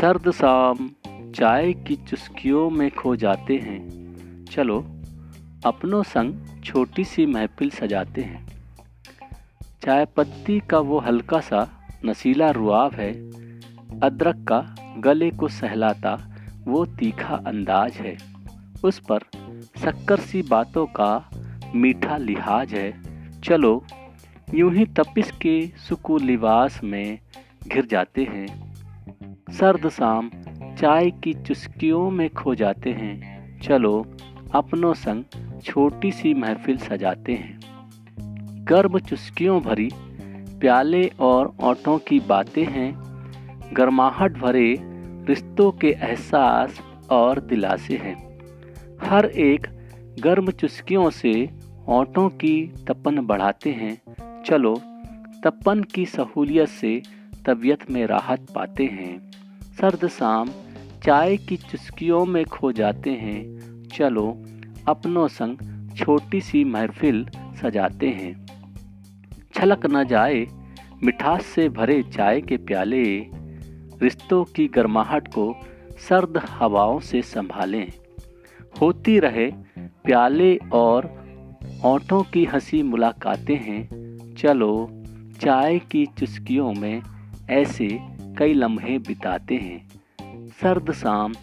सर्द शाम चाय की चुस्कियों में खो जाते हैं। चलो, अपनों संग छोटी सी महफिल सजाते हैं। चाय पत्ती का वो हल्का सा नशीला रुआब है। अदरक का गले को सहलाता वो तीखा अंदाज है। उस पर शक्कर सी बातों का मीठा लिहाज है। चलो, यूँ ही तपिस के सुकू लिबास में घिर जाते हैं। सर्द शाम चाय की चुस्कियों में खो जाते हैं। चलो, अपनों संग छोटी सी महफिल सजाते हैं। गर्म चुस्कियों भरी, प्याले और ओठों की बातें हैं। गर्माहट भरे रिश्तों के एहसास और दिलासे हैं। हर एक गर्म चुस्कियों से ओंठों की तपन बढ़ाते हैं। चलो, तपन की सहूलियत से तबीयत में राहत पाते हैं। सर्द शाम चाय की चुस्कियों में खो जाते हैं। चलो, अपनों संग छोटी सी महफिल सजाते हैं। छलक न जाए, मिठास से भरे चाय के प्याले, रिश्तों की गर्माहट को सर्द हवाओं से संभालें। होती रहे प्याले और ओंठों की हँसी मुलाकातें हैं। चलो, चाय की चुस्कियों में ऐसे कई लम्हे बिताते हैं। सर्द शाम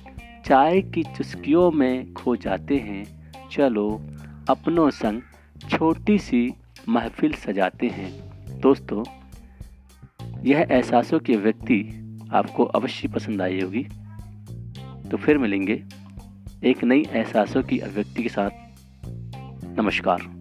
चाय की चुस्कियों में खो जाते हैं। चलो, अपनों संग छोटी सी महफिल सजाते हैं। दोस्तों, यह एहसासों की व्यक्ति आपको अवश्य पसंद आई होगी। तो फिर मिलेंगे एक नई एहसासों की अभिव्यक्ति के साथ। नमस्कार।